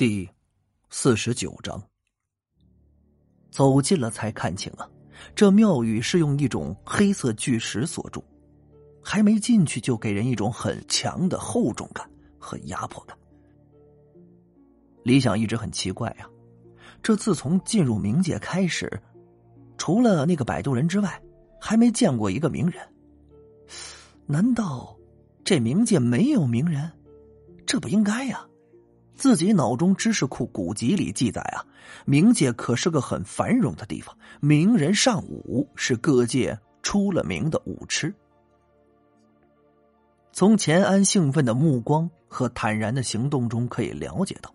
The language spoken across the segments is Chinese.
第四十九章，走近了才看清啊，这庙宇是用一种黑色巨石所筑，还没进去就给人一种很强的厚重感和压迫感。李想一直很奇怪呀，这自从进入冥界开始，除了那个摆渡人之外，还没见过一个名人。难道这冥界没有名人？这不应该呀。自己脑中知识库古籍里记载啊，冥界可是个很繁荣的地方，名人尚武，是各界出了名的武痴。从钱安兴奋的目光和坦然的行动中可以了解到，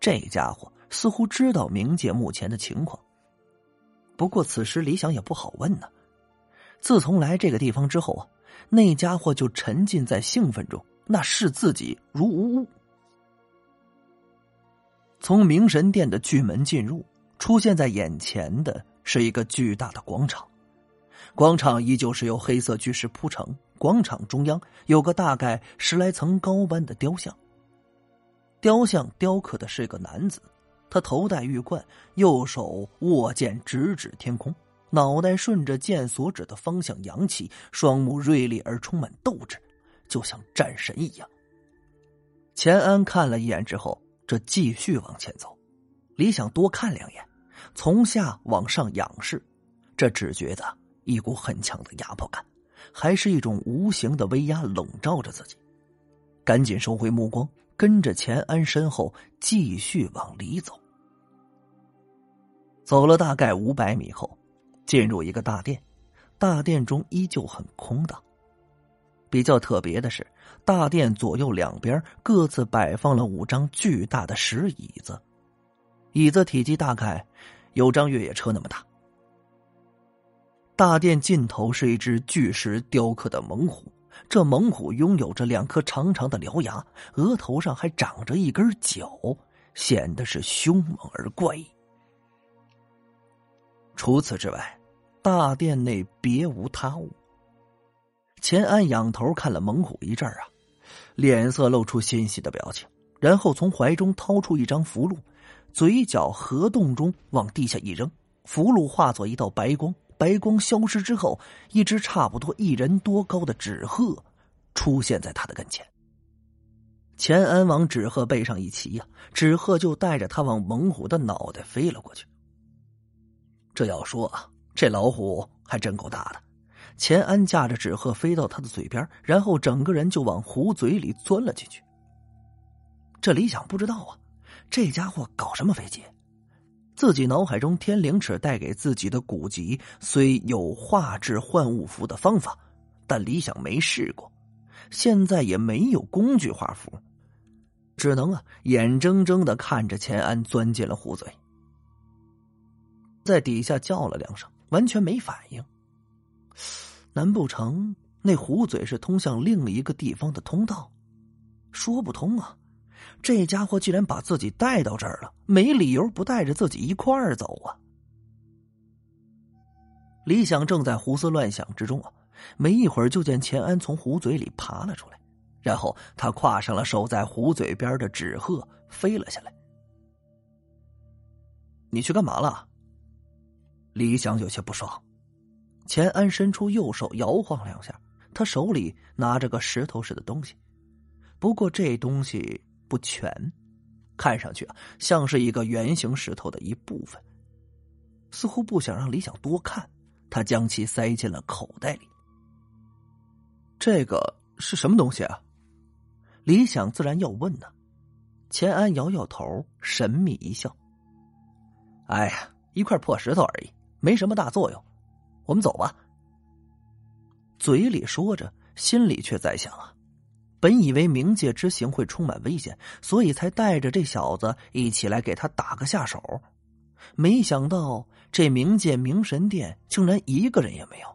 这家伙似乎知道冥界目前的情况。不过此时李想也不好问呢。自从来这个地方之后啊，那家伙就沉浸在兴奋中，那视自己如无物。从明神殿的巨门进入，出现在眼前的是一个巨大的广场。广场依旧是由黑色巨石铺成。广场中央有个大概十来层高般的雕像。雕像雕刻的是一个男子，他头戴玉冠，右手握剑直指天空，脑袋顺着剑所指的方向扬起，双目锐利而充满斗志，就像战神一样。钱安看了一眼之后。这继续往前走，李想多看两眼，从下往上仰视，这只觉得一股很强的压迫感，还是一种无形的威压笼罩着自己。赶紧收回目光，跟着钱安身后继续往里走。走了大概五百米后，进入一个大殿，大殿中依旧很空荡。比较特别的是，大殿左右两边各自摆放了五张巨大的石椅子，椅子体积大概有张越野车那么大。大殿尽头是一只巨石雕刻的猛虎，这猛虎拥有着两颗长长的獠牙，额头上还长着一根角，显得是凶猛而怪异。除此之外，大殿内别无他物。钱安仰头看了猛虎一阵啊，脸色露出欣喜的表情，然后从怀中掏出一张符箓，嘴角合动中往地下一扔，符箓化作一道白光，白光消失之后，一只差不多一人多高的纸鹤出现在他的跟前。钱安往纸鹤背上一骑呀，纸鹤就带着他往猛虎的脑袋飞了过去。这要说，这老虎还真够大的。钱安驾着纸鹤飞到他的嘴边，然后整个人就往壶嘴里钻了进去。这李想不知道啊，这家伙搞什么飞机？自己脑海中天灵尺带给自己的古籍虽有画制幻物符的方法，但李想没试过，现在也没有工具画符，只能啊眼睁睁的看着钱安钻进了壶嘴，在底下叫了两声，完全没反应。难不成那虎嘴是通向另一个地方的通道？说不通啊！这家伙既然把自己带到这儿了，没理由不带着自己一块儿走啊！李想正在胡思乱想之中啊，没一会儿就见钱安从虎嘴里爬了出来，然后他跨上了守在虎嘴边的纸鹤，飞了下来。你去干嘛了？李想有些不爽。钱安伸出右手摇晃两下，他手里拿着个石头似的东西，不过这东西不全，看上去啊像是一个圆形石头的一部分。似乎不想让李想多看，他将其塞进了口袋里。这个是什么东西啊？李想自然要问呢。钱安摇摇头，神秘一笑：“哎呀，一块破石头而已，没什么大作用。”我们走吧。嘴里说着，心里却在想啊，本以为冥界之行会充满危险，所以才带着这小子一起来给他打个下手，没想到这冥界冥神殿竟然一个人也没有。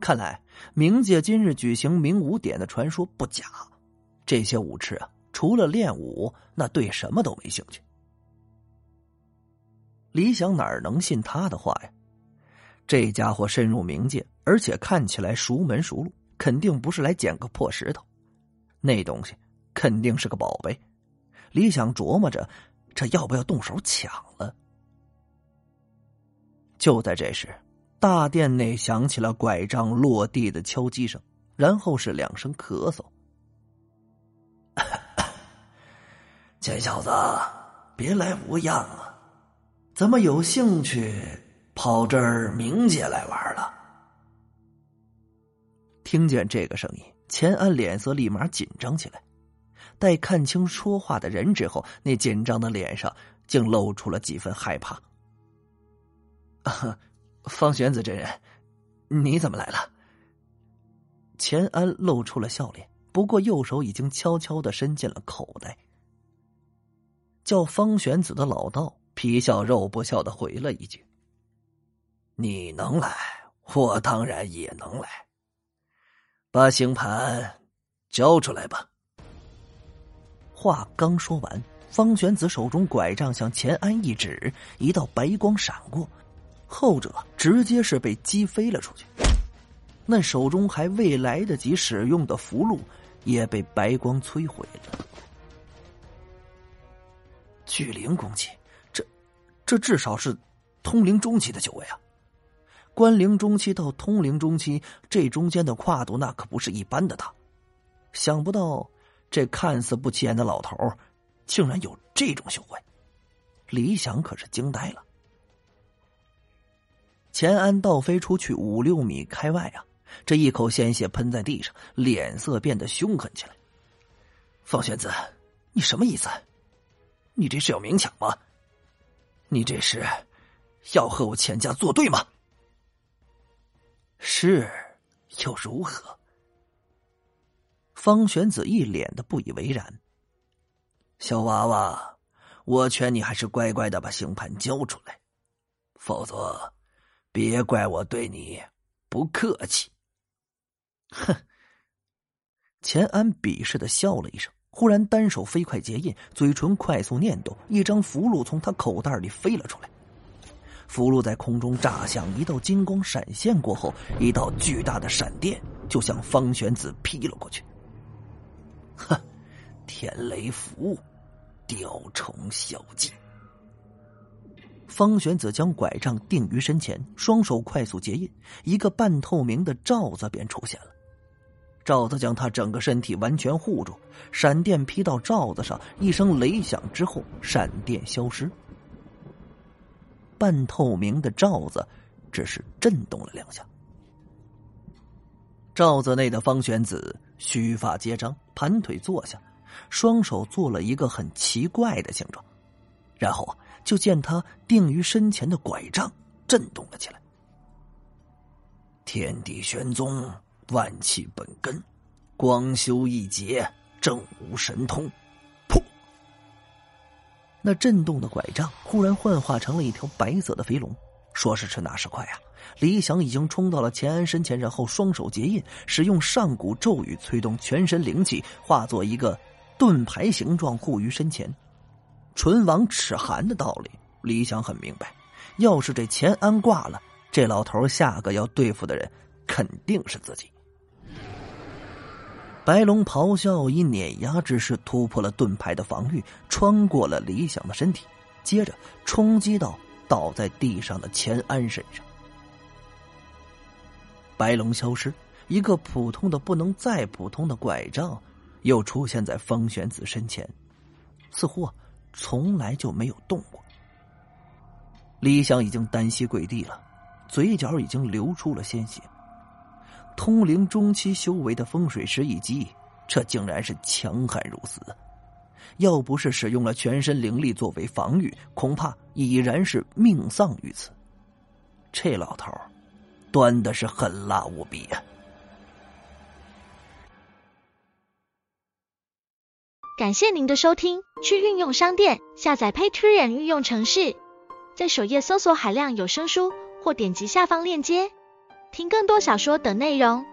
看来冥界今日举行冥武典的传说不假，这些武痴啊，除了练武，那对什么都没兴趣。李想哪能信他的话呀？这家伙深入冥界，而且看起来熟门熟路，肯定不是来捡个破石头。那东西肯定是个宝贝，李想琢磨着，这要不要动手抢了？就在这时，大殿内响起了拐杖落地的敲击声，然后是两声咳嗽。钱小子，别来无恙啊！怎么有兴趣跑这儿冥界来玩了？听见这个声音，钱安脸色立马紧张起来。待看清说话的人之后，那紧张的脸上竟露出了几分害怕。方玄子真人，你怎么来了？钱安露出了笑脸，不过右手已经悄悄的伸进了口袋。叫方玄子的老道皮笑肉不笑的回了一句：“你能来，我当然也能来。把星盘交出来吧。”话刚说完，方玄子手中拐杖向钱安一指，一道白光闪过，后者直接是被击飞了出去。那手中还未来得及使用的符箓，也被白光摧毁了。巨灵攻击，这，这至少是通灵中期的修为啊！关灵中期到通灵中期，这中间的跨度那可不是一般的大。想不到。这看似不起眼的老头，竟然有这种修为，李想可是惊呆了。钱安倒飞出去五六米开外啊，这一口鲜血喷在地上，脸色变得凶狠起来。方玄子，你什么意思？你这是要明抢吗？你这是要和我钱家作对吗？是，又如何？方玄子一脸的不以为然。小娃娃，我劝你还是乖乖的把星盘交出来，否则，别怪我对你不客气。哼！钱安鄙视的笑了一声，忽然单手飞快结印，嘴唇快速念动，一张符箓从他口袋里飞了出来。符箓在空中炸响，一道金光闪现过后，一道巨大的闪电就向方玄子劈了过去。哼，天雷符，雕虫小技。方玄子将拐杖定于身前，双手快速结印，一个半透明的罩子便出现了。罩子将他整个身体完全护住，闪电劈到罩子上，一声雷响之后，闪电消失。半透明的罩子只是震动了两下。罩子内的方玄子须发皆张，盘腿坐下，双手做了一个很奇怪的形状，然后，就见他定于身前的拐杖震动了起来。天地玄宗，万气本根，光修一劫，正无神通。那震动的拐杖忽然幻化成了一条白色的飞龙。说时迟，那时快啊！李想已经冲到了钱安身前，然后双手结印，使用上古咒语催动全身灵气，化作一个盾牌形状护于身前。唇亡齿寒的道理，李想很明白。要是这钱安挂了，这老头下个要对付的人肯定是自己。白龙咆哮，以碾压之势突破了盾牌的防御，穿过了李想的身体，接着冲击到。倒在地上的钱安身上，白龙消失，一个普通的不能再普通的拐杖又出现在方玄子身前，似乎啊从来就没有动过。李想已经单膝跪地了，嘴角已经流出了鲜血。通灵中期修为的风水师一击，这竟然是强悍如斯。要不是使用了全身灵力作为防御，恐怕已然是命丧于此。这老头端的是狠辣无比呀！感谢您的收听，去运用商店下载 Patreon 运用城市，在首页搜索海量有声书，或点击下方链接听更多小说等内容。